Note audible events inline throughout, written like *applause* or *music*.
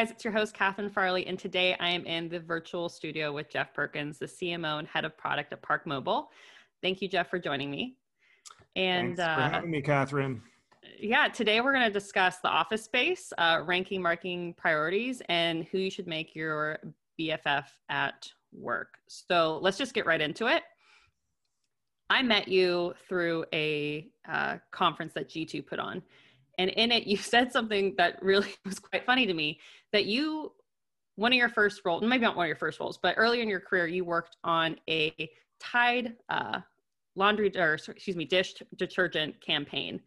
guys, it's your host, Katherine Farley, and today I am in the virtual studio with Jeff Perkins, the CMO and head of product at Park Mobile. Thank you, Jeff, for joining me. And Thanks for uh, having me, Katherine. Yeah, today we're going to discuss the office space, uh, ranking marketing priorities, and who you should make your BFF at work. So let's just get right into it. I met you through a uh, conference that G2 put on and in it you *laughs* said something that really *laughs* was quite funny to me that you one of your first roles maybe not one of your first roles but earlier in your career you worked on a tide uh, laundry or excuse me dish detergent campaign.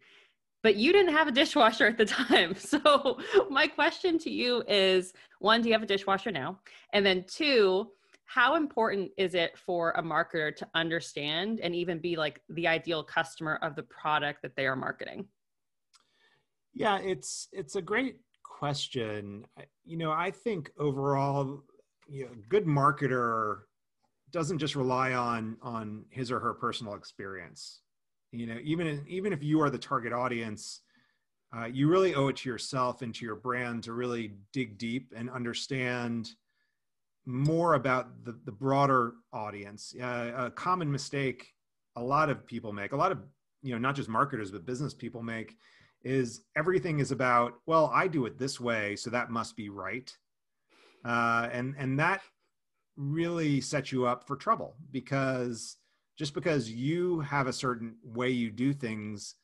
But you didn't have a dishwasher at the *laughs* time. So my question to you is one do you have a dishwasher now? And then two how important is it for a marketer to understand and even be like the ideal customer of the product that they are marketing yeah, it's it's a great question. You know, I think overall, you know, good marketer doesn't just rely on on his or her personal experience. You know, even even if you are the target audience, uh, you really owe it to yourself and to your brand to really dig deep and understand more about the, the broader audience. Uh, a common mistake a lot of people make, a lot of you know, not just marketers but business people make, is everything is about well i do it this way so that must be right. Uh, and and that really sets you up for trouble because just because you have a certain way you do things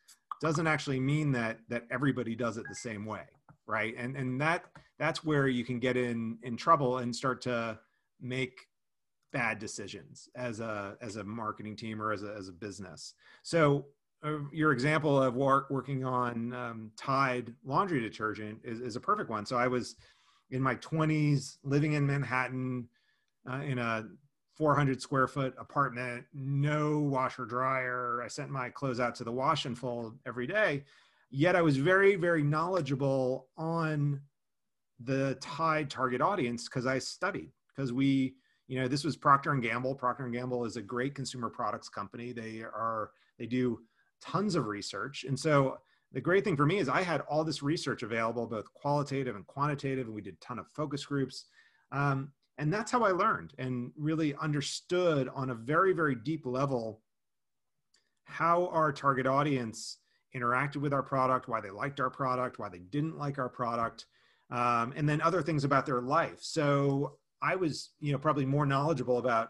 doesn't actually mean that that everybody does it the same way right? And and that that's where you can get in in trouble and start to make bad decisions as a as a marketing team or as a, as a business. So your example of work, working on um, Tide laundry detergent is, is, a perfect one. So I was in my 20s, living in Manhattan, uh, in a 400 square foot apartment, no washer dryer. I sent my clothes out to the wash and fold every day. Yet I was very, very knowledgeable on the Tide target audience because I studied. Because we, you know, this was Procter and Gamble. Procter and Gamble is a great consumer products company. They are they do tons of research. And so the great thing for me is I had all this research available, both qualitative and quantitative, and we did a ton of focus groups. Um, and that's how I learned and really understood on a very, very deep level how our target audience interacted with our product, why they liked our product, why they didn't like our product, um, and then other things about their life. So I was, you know, probably more knowledgeable about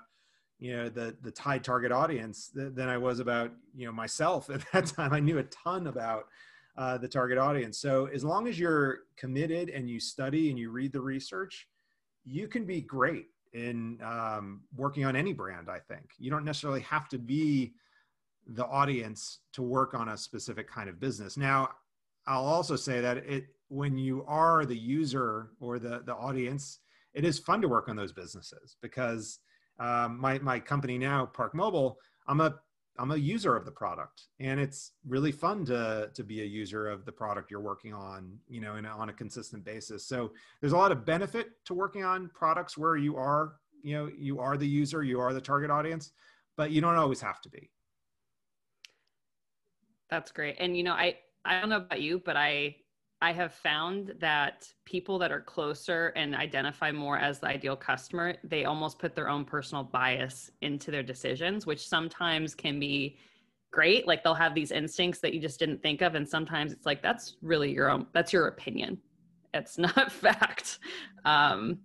you know the the Tide target audience than I was about you know myself *laughs* at that time. I knew a ton about uh, the target audience. So as long as you're committed and you study and you read the research, you can be great in um, working on any brand. I think you don't necessarily have to be the audience to work on a specific kind of business. Now, I'll also say that it when you are the user or the the audience, it is fun to work on those businesses because um, my my company now, Park Mobile, I'm a I'm a user of the product, and it's really fun to to be a user of the product you're working on, you know, in, on a consistent basis. So there's a lot of benefit to working on products where you are, you know, you are the user, you are the target audience, but you don't always have to be. That's great, and you know, I I don't know about you, but I I have found that people that are closer and identify more as the ideal customer, they almost put their own personal bias into their decisions, which sometimes can be great. Like they'll have these instincts that you just didn't think of. And sometimes it's like, that's really your own, that's your opinion. It's *laughs* not fact. Um,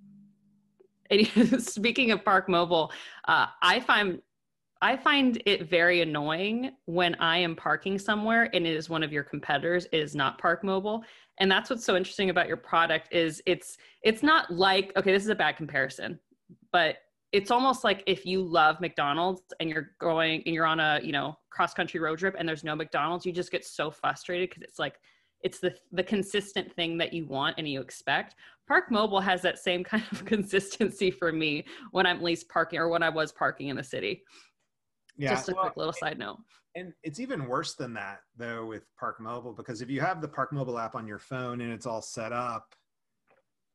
and *laughs* speaking of Park Mobile, uh, I find I find it very annoying when I am parking somewhere and it is one of your competitors it is not Park Mobile and that's what's so interesting about your product is it's it's not like okay this is a bad comparison but it's almost like if you love McDonald's and you're going and you're on a you know cross country road trip and there's no McDonald's you just get so frustrated because it's like it's the the consistent thing that you want and you expect. Park Mobile has that same kind of *laughs* consistency for me when I'm least parking or when I was parking in the city. Yeah. Just a well, quick little side note. And it's even worse than that though with Park Mobile because if you have the Park Mobile app on your phone and it's all set up,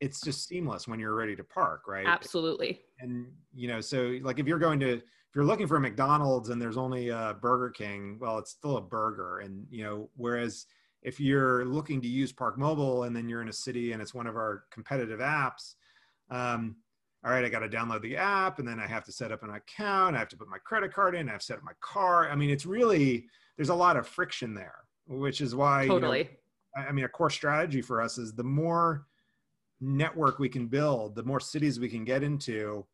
it's just seamless when you're ready to park, right? Absolutely. And you know, so like if you're going to if you're looking for a McDonald's and there's only a Burger King, well, it's still a burger. And you know, whereas if you're looking to use Park Mobile and then you're in a city and it's one of our competitive apps, um, all right, I got to download the app and then I have to set up an account. I have to put my credit card in. I have to set up my car. I mean, it's really, there's a lot of friction there, which is why, totally. You know, I mean, a core strategy for us is the more network we can build, the more cities we can get into,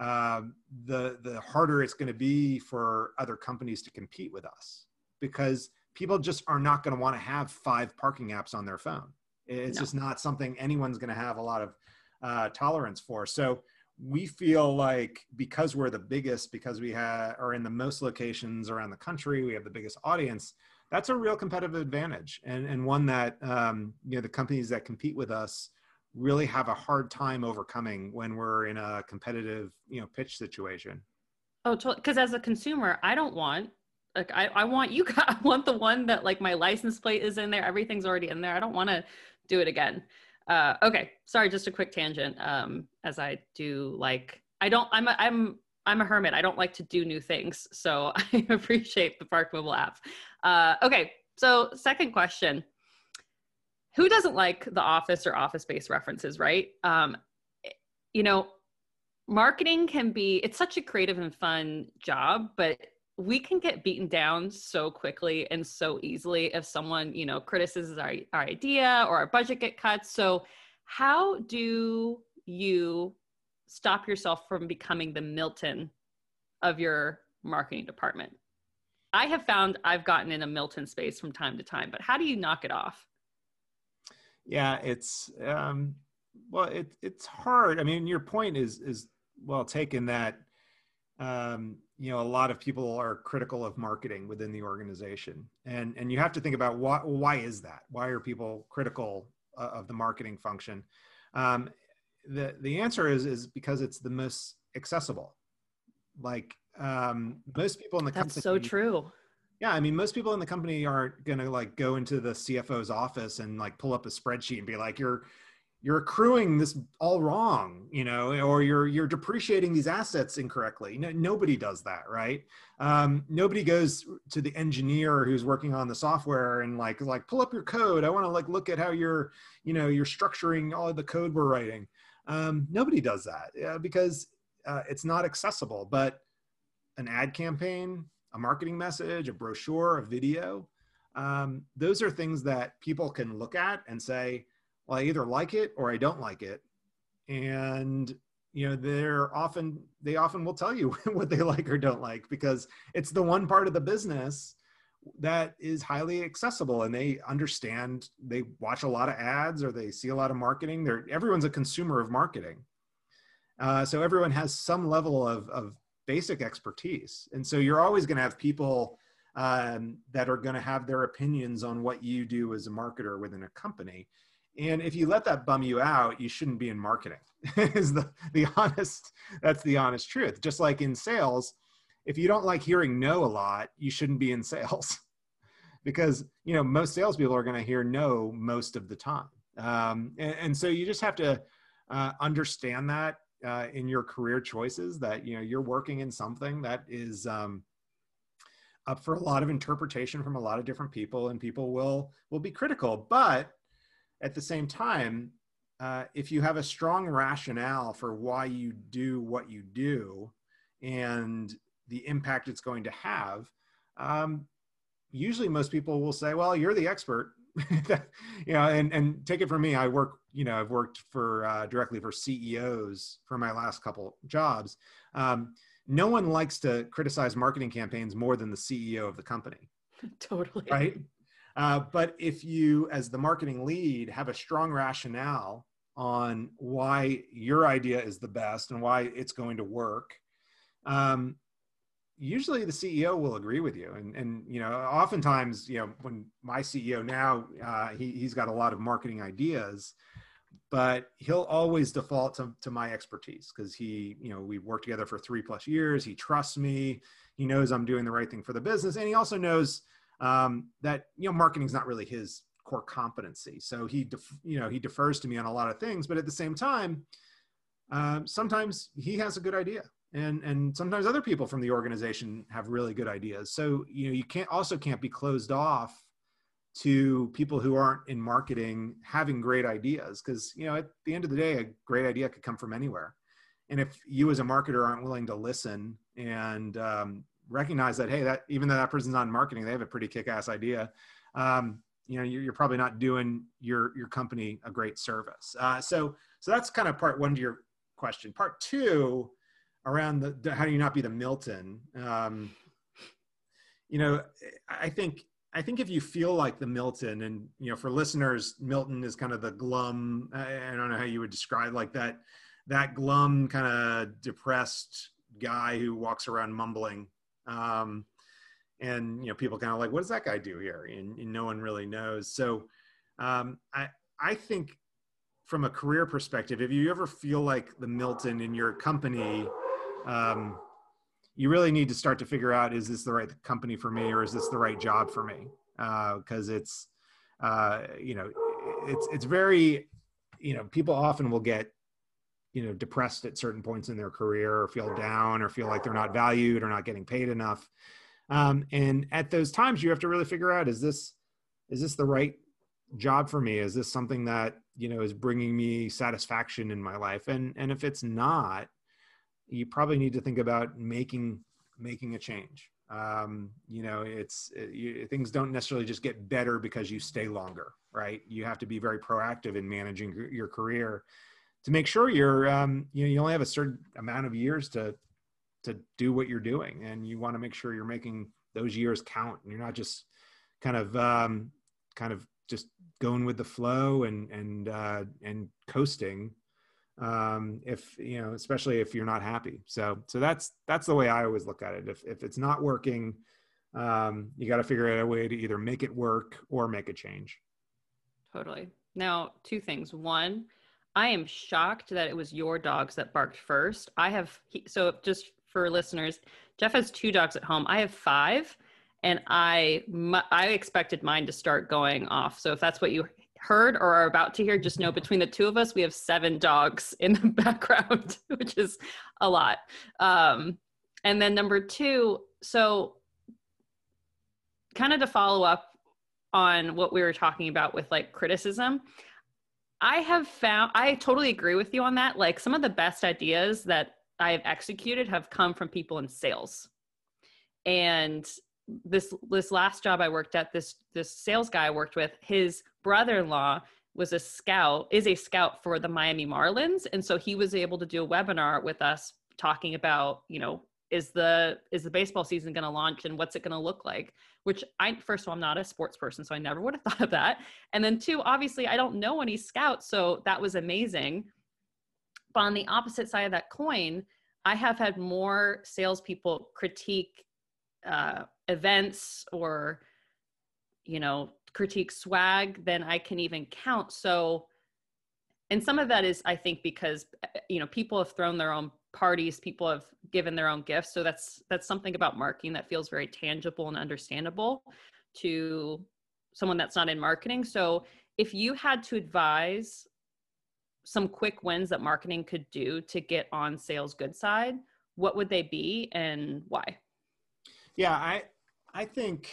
um, the the harder it's going to be for other companies to compete with us because people just are not going to want to have five parking apps on their phone. It's no. just not something anyone's going to have a lot of uh, tolerance for. So we feel like because we're the biggest, because we have, are in the most locations around the country, we have the biggest audience. That's a real competitive advantage, and and one that um, you know the companies that compete with us really have a hard time overcoming when we're in a competitive you know pitch situation. Oh, because as a consumer, I don't want like I, I want you *laughs* I want the one that like my license plate is in there, everything's already in there. I don't want to do it again. Uh, okay, sorry, just a quick tangent. Um, as I do like, I don't, I'm, a, I'm, I'm a hermit. I don't like to do new things, so *laughs* I appreciate the Park Mobile app. Uh, okay, so second question: Who doesn't like the Office or Office Space references, right? Um, you know, marketing can be. It's such a creative and fun job, but we can get beaten down so quickly and so easily if someone you know criticizes our, our idea or our budget get cut. So how do you stop yourself from becoming the milton of your marketing department? I have found i've gotten in a milton space from time to time but how do you knock it off? Yeah it's um well it, it's hard. I mean your point is is well taken that um you know a lot of people are critical of marketing within the organization. And and you have to think about why why is that? Why are people critical uh, of the marketing function? Um, the the answer is is because it's the most accessible. Like um, most people in the that's company so true. Yeah i mean most people in the company aren't gonna like go into the cfo's office and like pull up a spreadsheet and be like you're you're accruing this all wrong you know or you're you're depreciating these assets incorrectly. No, nobody does that right? Um, nobody goes to the engineer who's working on the software and like like pull up your code. I want to like look at how you're you know you're structuring all the code we're writing. Um, nobody does that uh, because uh, it's not accessible. But an ad campaign a marketing message a brochure a video um, those are things that people can look at and say well, I either like it or I don't like it. And you know they're often they often will tell you *laughs* what they like or don't like because it's the one part of the business that is highly accessible and they understand they watch a lot of ads or they see a lot of marketing. They're everyone's a consumer of marketing. Uh, so everyone has some level of, of basic expertise. And so you're always going to have people um, that are going to have their opinions on what you do as a marketer within a company and if you let that bum you out, you shouldn't be in marketing. *laughs* is the, the honest, that's the honest truth. Just like in sales, if you don't like hearing no a lot, you shouldn't be in sales. *laughs* because you know most salespeople are going to hear no most of the time, um, and, and, so you just have to uh, understand that uh, in your career choices that you know you're working in something that is um, up for a lot of interpretation from a lot of different people, and people will will be critical. But at the same time, uh, if you have a strong rationale for why you do what you do and the impact it's going to have, um, usually most people will say, well, you're the expert. *laughs* you know, and, and take it from me. I work, you know, I've worked for uh, directly for CEOs for my last couple jobs. Um, no one likes to criticize marketing campaigns more than the CEO of the company. *laughs* totally. Right. Uh, but if you, as the marketing lead, have a strong rationale on why your idea is the best and why it's going to work, um, usually the CEO will agree with you. And, and, you know, oftentimes, you know, when my CEO now, uh, he, he's got a lot of marketing ideas, but he'll always default to, to my expertise because he, you know, we've worked together for three plus years. He trusts me. He knows I'm doing the right thing for the business. And he also knows, um, that you know marketing is not really his core competency. So he def- you know he defers to me on a lot of things, but at the same time, um, sometimes he has a good idea, and and sometimes other people from the organization have really good ideas. So you know you can't also can't be closed off to people who aren't in marketing having great ideas because you know at the end of the day a great idea could come from anywhere and if you as a marketer aren't willing to listen and um, recognize that hey that even though that person's not marketing they have a pretty kick-ass idea um, you know you're, you're, probably not doing your your company a great service uh, so so that's kind of part one to your question part two around the, the how do you not be the milton um, you know i think I think if you feel like the Milton, and you know, for listeners, Milton is kind of the glum. I don't know how you would describe like that, that glum kind of depressed guy who walks around mumbling. Um, and you know, people kind of like, what does that guy do here? And, and no one really knows. So, um, I I think from a career perspective, if you ever feel like the Milton in your company, um, you really need to start to figure out is this the right company for me or is this the right job for me because uh, it's uh, you know it's it's very you know people often will get you know depressed at certain points in their career or feel down or feel like they're not valued or not getting paid enough um, and at those times you have to really figure out is this is this the right job for me is this something that you know is bringing me satisfaction in my life and and if it's not you probably need to think about making making a change. Um, you know, it's it, you, things don't necessarily just get better because you stay longer, right? You have to be very proactive in managing your career to make sure you're um, you know you only have a certain amount of years to to do what you're doing, and you want to make sure you're making those years count, and you're not just kind of um, kind of just going with the flow and and uh, and coasting um, if you know especially if you're not happy. So so that's that's the way i always look at it. If, if it's not working um, you got to figure out a way to either make it work or make a change. Totally. Now two things. One i am shocked that it was your dogs that barked first i have so just for listeners jeff has two dogs at home i have five and I I expected mine to start going off. So if that's what you heard or are about to hear, just know between the two of us, we have seven dogs *laughs* in the background, *laughs* which is a lot. Um, and then number two, so kind of to follow up on what we were talking about with like criticism, I have found, I totally agree with you on that. Like some of the best ideas that I have executed have come from people in sales. And this this last job I worked at, this this sales guy I worked with, his brother-in-law was a scout, is a scout for the Miami Marlins, and so he was able to do a webinar with us talking about, you know, is the is the baseball season going to launch and what's it going to look like? Which I first of all, I'm not a sports person, so I never would have *laughs* thought of that. And then two, obviously, I don't know any scouts, so that was amazing. But on the opposite side of that coin, I have had more salespeople critique uh, events or you know critique swag than i can even count so and some of that is i think because you know people have thrown their own parties people have given their own gifts. So that's that's something about marketing that feels very tangible and understandable to someone that's not in marketing. So if you had to advise some quick wins that marketing could do to get on sales good side what would they be and why? Yeah i I think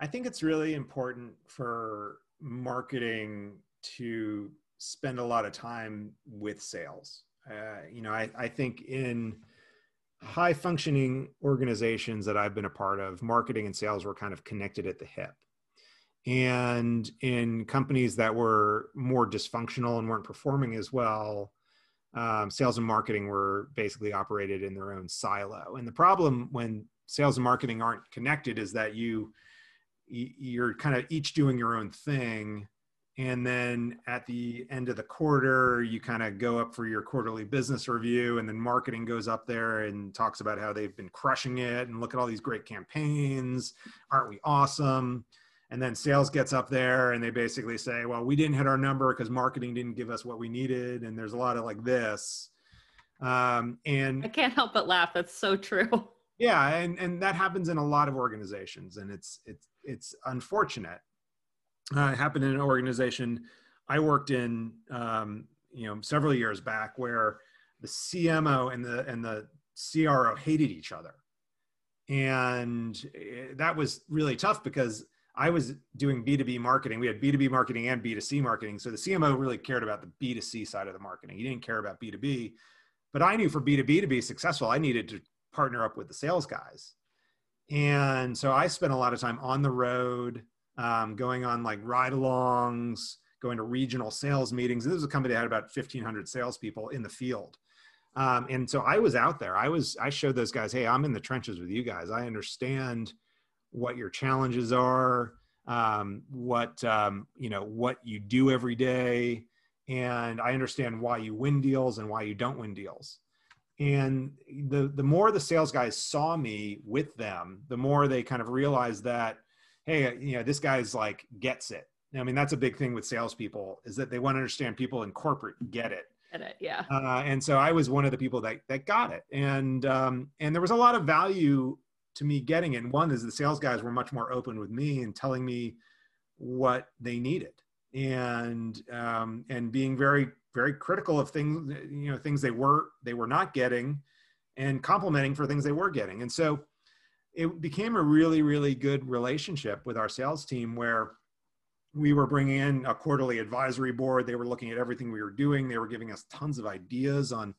I think it's really important for marketing to spend a lot of time with sales. Uh, you know, I, I think in high functioning organizations that I've been a part of, marketing and sales were kind of connected at the hip. And in companies that were more dysfunctional and weren't performing as well, um, sales and marketing were basically operated in their own silo. And the problem when sales and marketing aren't connected is that you you're kind of each doing your own thing and then at the end of the quarter you kind of go up for your quarterly business review and then marketing goes up there and talks about how they've been crushing it and look at all these great campaigns. Aren't we awesome? And then sales gets up there and they basically say well we didn't hit our number because marketing didn't give us what we needed and there's a lot of like this. Um, and i can't help but laugh. That's so true. Yeah and and that happens in a lot of organizations and it's it's it's unfortunate uh, happened in an organization i worked in um, you know several years back where the cmo and the and the cro hated each other and eh, that was really tough because I was doing B2B marketing. We had B2B marketing and B2C marketing. So the CMO really cared about the B2C side of the marketing. He didn't care about B2B. But I knew for B2B to be successful, I needed to partner up with the sales guys. And so I spent a lot of time on the road, um, going on like ride alongs, going to regional sales meetings. This was a company that had about 1,500 salespeople in the field. Um, and so I was out there. I was I showed those guys, hey, I'm in the trenches with you guys. I understand what your challenges are, um, what um, you know, what you do every day, and I understand why you win deals and why you don't win deals. And the the more the sales guys saw me with them, the more they kind of realized that, hey, you know, this guy's like gets it. I mean, that's a big thing with salespeople is that they want to understand people in corporate get it Get it, yeah. Uh, and so I was one of the people that that got it, and um, and there was a lot of value to me getting it. And one is the sales guys were much more open with me and telling me what they needed, and um, and being very very critical of things you know things they were they were not getting, and complimenting for things they were getting. And so it became a really really good relationship with our sales team where we were bringing in a quarterly advisory board. They were looking at everything we were doing. They were giving us tons of ideas on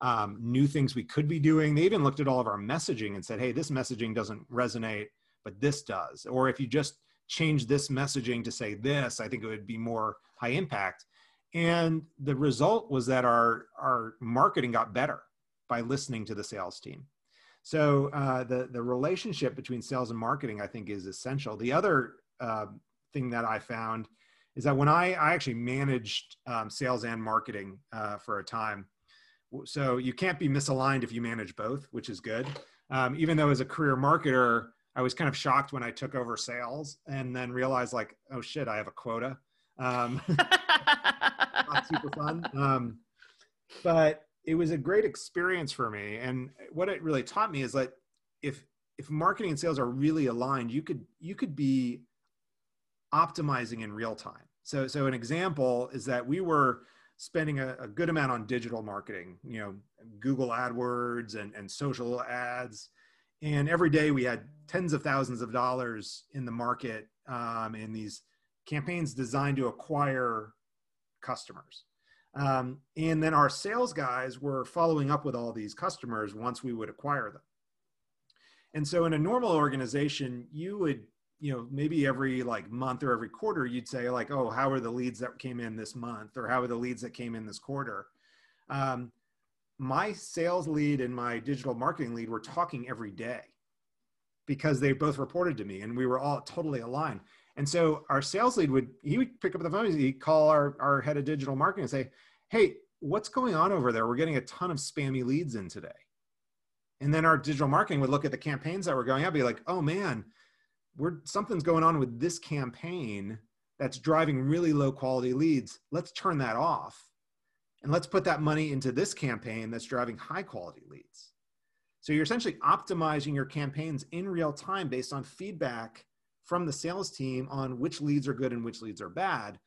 um, new things we could be doing. They even looked at all of our messaging and said, hey, this messaging doesn't resonate, but this does. Or if you just change this messaging to say this, I think it would be more high impact. And the result was that our, our marketing got better by listening to the sales team. So uh, the, the relationship between sales and marketing, I think, is essential. The other uh, thing that I found is that when I, I actually managed um, sales and marketing uh, for a time, so you can't be misaligned if you manage both, which is good. Um, even though as a career marketer, I was kind of shocked when I took over sales and then realized like, oh shit, I have a quota. Um, *laughs* not super fun. Um, but it was a great experience for me. And what it really taught me is that if if marketing and sales are really aligned, you could you could be optimizing in real time. So, so an example is that we were spending a, a, good amount on digital marketing, you know, Google AdWords and, and social ads. And every day we had tens of thousands of dollars in the market um, in these campaigns designed to acquire customers. Um, and then our sales guys were following up with all these customers once we would acquire them. And so in a normal organization, you would you know maybe every like month or every quarter you'd say like oh how are the leads that came in this month or how are the leads that came in this quarter um, my sales lead and my digital marketing lead were talking every day because they both reported to me and we were all totally aligned and so our sales lead would he would pick up the phone he'd call our, our head of digital marketing and say hey what's going on over there we're getting a ton of spammy leads in today and then our digital marketing would look at the campaigns that were going out be like oh man we're something's going on with this campaign that's driving really low quality leads. Let's turn that off and let's put that money into this campaign that's driving high quality leads. So you're essentially optimizing your campaigns in real time based on feedback from the sales team on which leads are good and which leads are bad.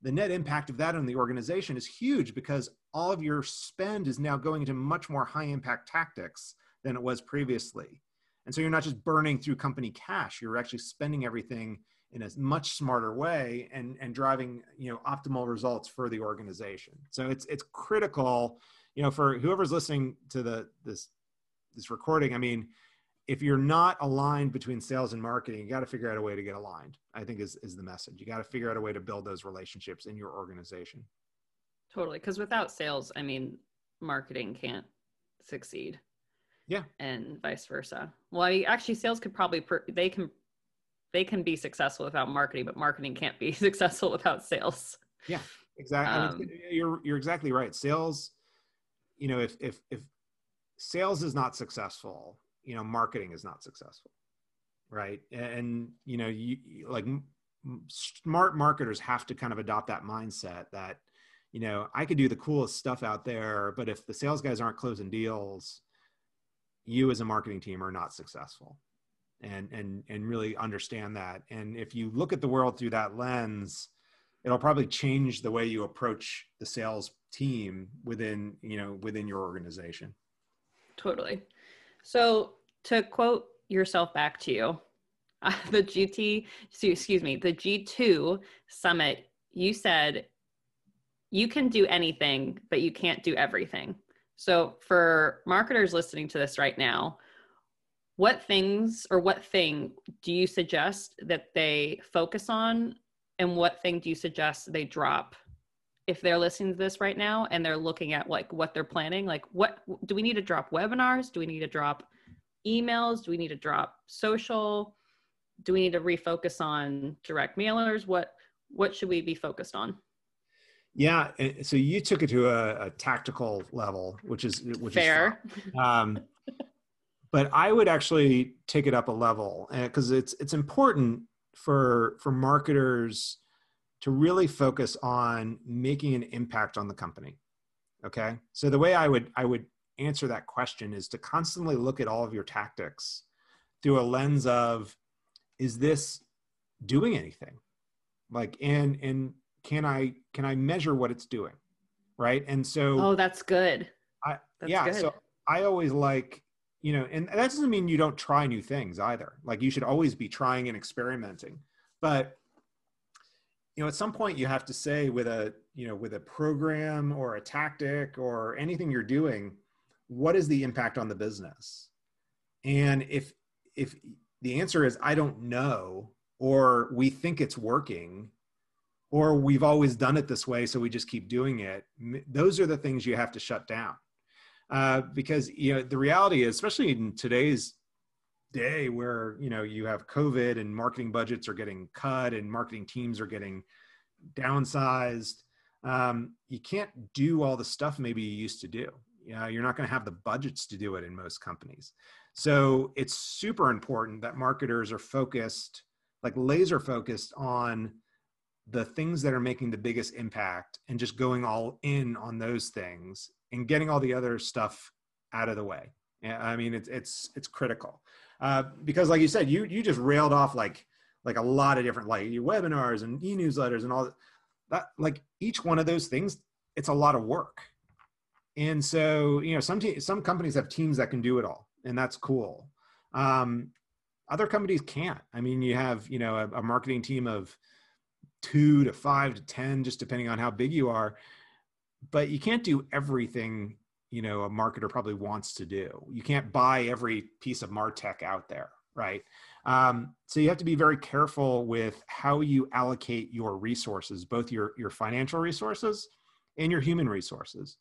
The net impact of that on the organization is huge because all of your spend is now going into much more high impact tactics than it was previously. And so you're not just burning through company cash, you're actually spending everything in a much smarter way and, and driving, you know, optimal results for the organization. So it's, it's critical, you know, for whoever's listening to the, this, this recording. I mean, if you're not aligned between sales and marketing, you got to figure out a way to get aligned. I think is, is the message. You got to figure out a way to build those relationships in your organization. Totally. Cause without sales, I mean, marketing can't succeed. Yeah. And vice versa. Well, I, actually, sales could probably per, they can they can be successful without marketing, but marketing can't be *laughs* successful without sales. Yeah, exactly. Um, I mean, you're you're exactly right. Sales, you know, if if if sales is not successful, you know, marketing is not successful, right? And you know, you like smart marketers have to kind of adopt that mindset that you know i could do the coolest stuff out there but if the sales guys aren't closing deals you as a marketing team are not successful. And and and really understand that. And if you look at the world through that lens it'll probably change the way you approach the sales team within you know within your organization. Totally so to quote yourself back to you uh, *laughs* the GT, excuse me, the G2 summit, you said you can do anything, but you can't do everything. So for marketers listening to this right now, what things or what thing do you suggest that they focus on and what thing do you suggest they drop if they're listening to this right now and they're looking at like what they're planning like what do we need to drop webinars? Do we need to drop emails? Do we need to drop social? Do we need to refocus on direct mailers? What what should we be focused on? Yeah so you took it to a, a tactical level which is which fair. is um, but i would actually take it up a level because it's it's important for for marketers to really focus on making an impact on the company okay? So the way i would i would answer that question is to constantly look at all of your tactics through a lens of is this doing anything? Like and and can i can i measure what it's doing right? And so oh that's good. I that's yeah good. so i always like you know and that doesn't mean you don't try new things either. Like you should always be trying and experimenting. But you know at some point you have to say with a you know with a program or a tactic or anything you're doing what is the impact on the business? And if if the answer is i don't know or we think it's working or we've always done it this way so we just keep doing it those are the things you have to shut down. Uh, because you know the reality is especially in today's day where you know you have covid and marketing budgets are getting cut and marketing teams are getting downsized um, you can't do all the stuff maybe you used to do. You know, you're not going to have the budgets to do it in most companies. So it's super important that marketers are focused like laser focused on the things that are making the biggest impact and just going all in on those things and getting all the other stuff out of the way. I mean it's it's it's critical uh, because like you said, you you just railed off like like a lot of different like webinars and e-newsletters and all that. Like each one of those things, it's a lot of work. And so you know, some te- some companies have teams that can do it all, and that's cool. Um, other companies can't. I mean, you have you know a, a marketing team of two to five to ten, just depending on how big you are. But you can't do everything you know a marketer probably wants to do. You can't buy every piece of martech out there right? Um, so you have to be very careful with how you allocate your resources both your your financial resources and your human resources.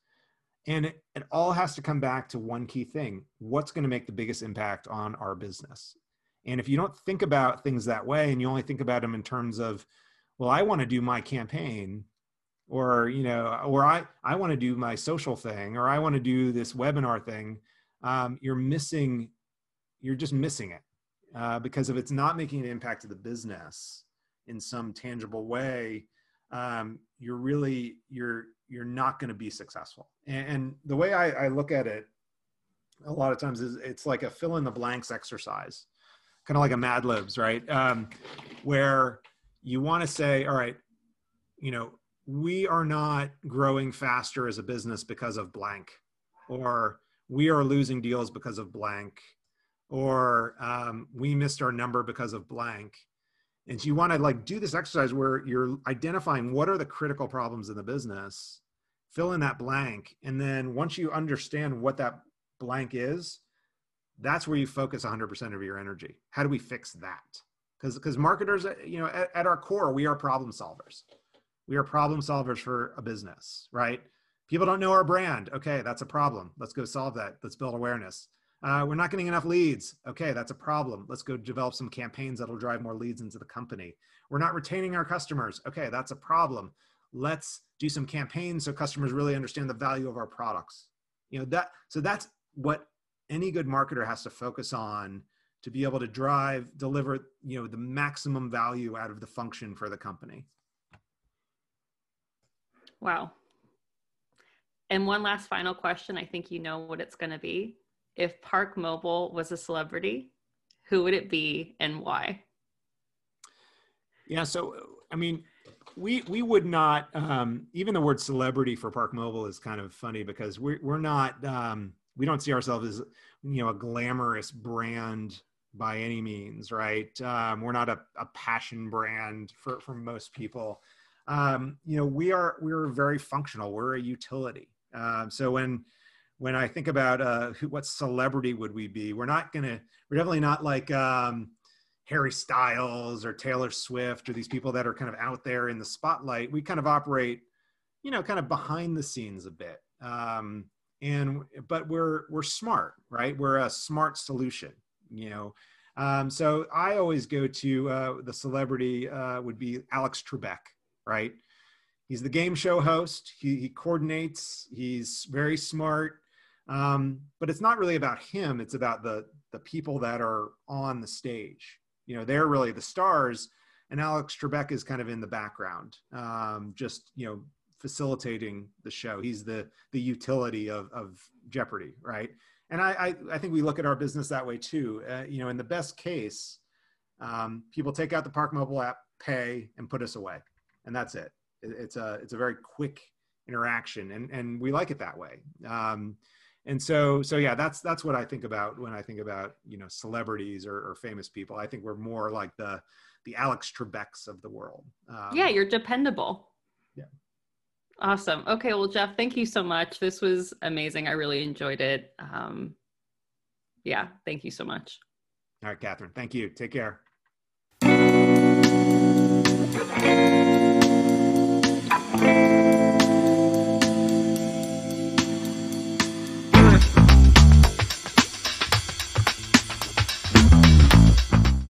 And it, it all has to come back to one key thing. What's going to make the biggest impact on our business? And if you don't think about things that way and you only think about them in terms of well i want to do my campaign or you know or i i want to do my social thing or i want to do this webinar thing um, you're missing you're just missing it uh, because if it's not making an impact to the business in some tangible way um, you're really you're you're not going to be successful. And, and the way I, I look at it a lot of times is it's like a fill in the blanks exercise kind of like a mad libs right? Um, where you want to say all right you know we are not growing faster as a business because of blank, or we are losing deals because of blank, or um, we missed our number because of blank. And so you want to like do this exercise where you're identifying what are the critical problems in the business, fill in that blank, and then once you understand what that blank is, that's where you focus 100% of your energy. How do we fix that? Because because marketers, you know, at, at our core, we are problem solvers we are problem solvers for a business, right? People don't know our brand. Okay, that's a problem. Let's go solve that. Let's build awareness. Uh, we're not getting enough leads. Okay, that's a problem. Let's go develop some campaigns that'll drive more leads into the company. We're not retaining our customers. Okay, that's a problem. Let's do some campaigns so customers really understand the value of our products. You know that. So that's what any good marketer has to focus on to be able to drive, deliver, you know, the maximum value out of the function for the company. Wow. And one last final question. I think you know what it's going to be. If Park Mobile was a celebrity, who would it be and why? Yeah, so I mean, we we would not um, even the word celebrity for Park Mobile is kind of funny because we're we're not um, we don't see ourselves as you know a glamorous brand by any means, right? Um, we're not a, a, passion brand for, for most people. Um, you know, we are we're very functional. We're a utility. Um, so when when I think about uh, who, what celebrity would we be, we're not gonna. We're definitely not like um, Harry Styles or Taylor Swift or these people that are kind of out there in the spotlight. We kind of operate, you know, kind of behind the scenes a bit. Um, and but we're we're smart, right? We're a smart solution you know. Um, so I always go to uh, the celebrity uh, would be Alex Trebek, right? He's the game show host. He, he coordinates. He's very smart. Um, but it's not really about him. It's about the the people that are on the stage. You know, they're really the stars, and Alex Trebek is kind of in the background, um, just you know, facilitating the show. He's the the utility of of Jeopardy, right? and I, I, I think we look at our business that way too. Uh, you know, in the best case, um, people take out the Park Mobile app, pay, and put us away, and that's it. it it's a it's a very quick interaction, and and we like it that way. Um, and so so yeah, that's that's what I think about when I think about you know celebrities or, or famous people. I think we're more like the the Alex Trebeks of the world. Um, yeah, you're dependable. Yeah. Awesome. Okay. Well, Jeff, thank you so much. This was amazing. I really enjoyed it. Um, yeah. Thank you so much. All right, Katherine. Thank you. Take care.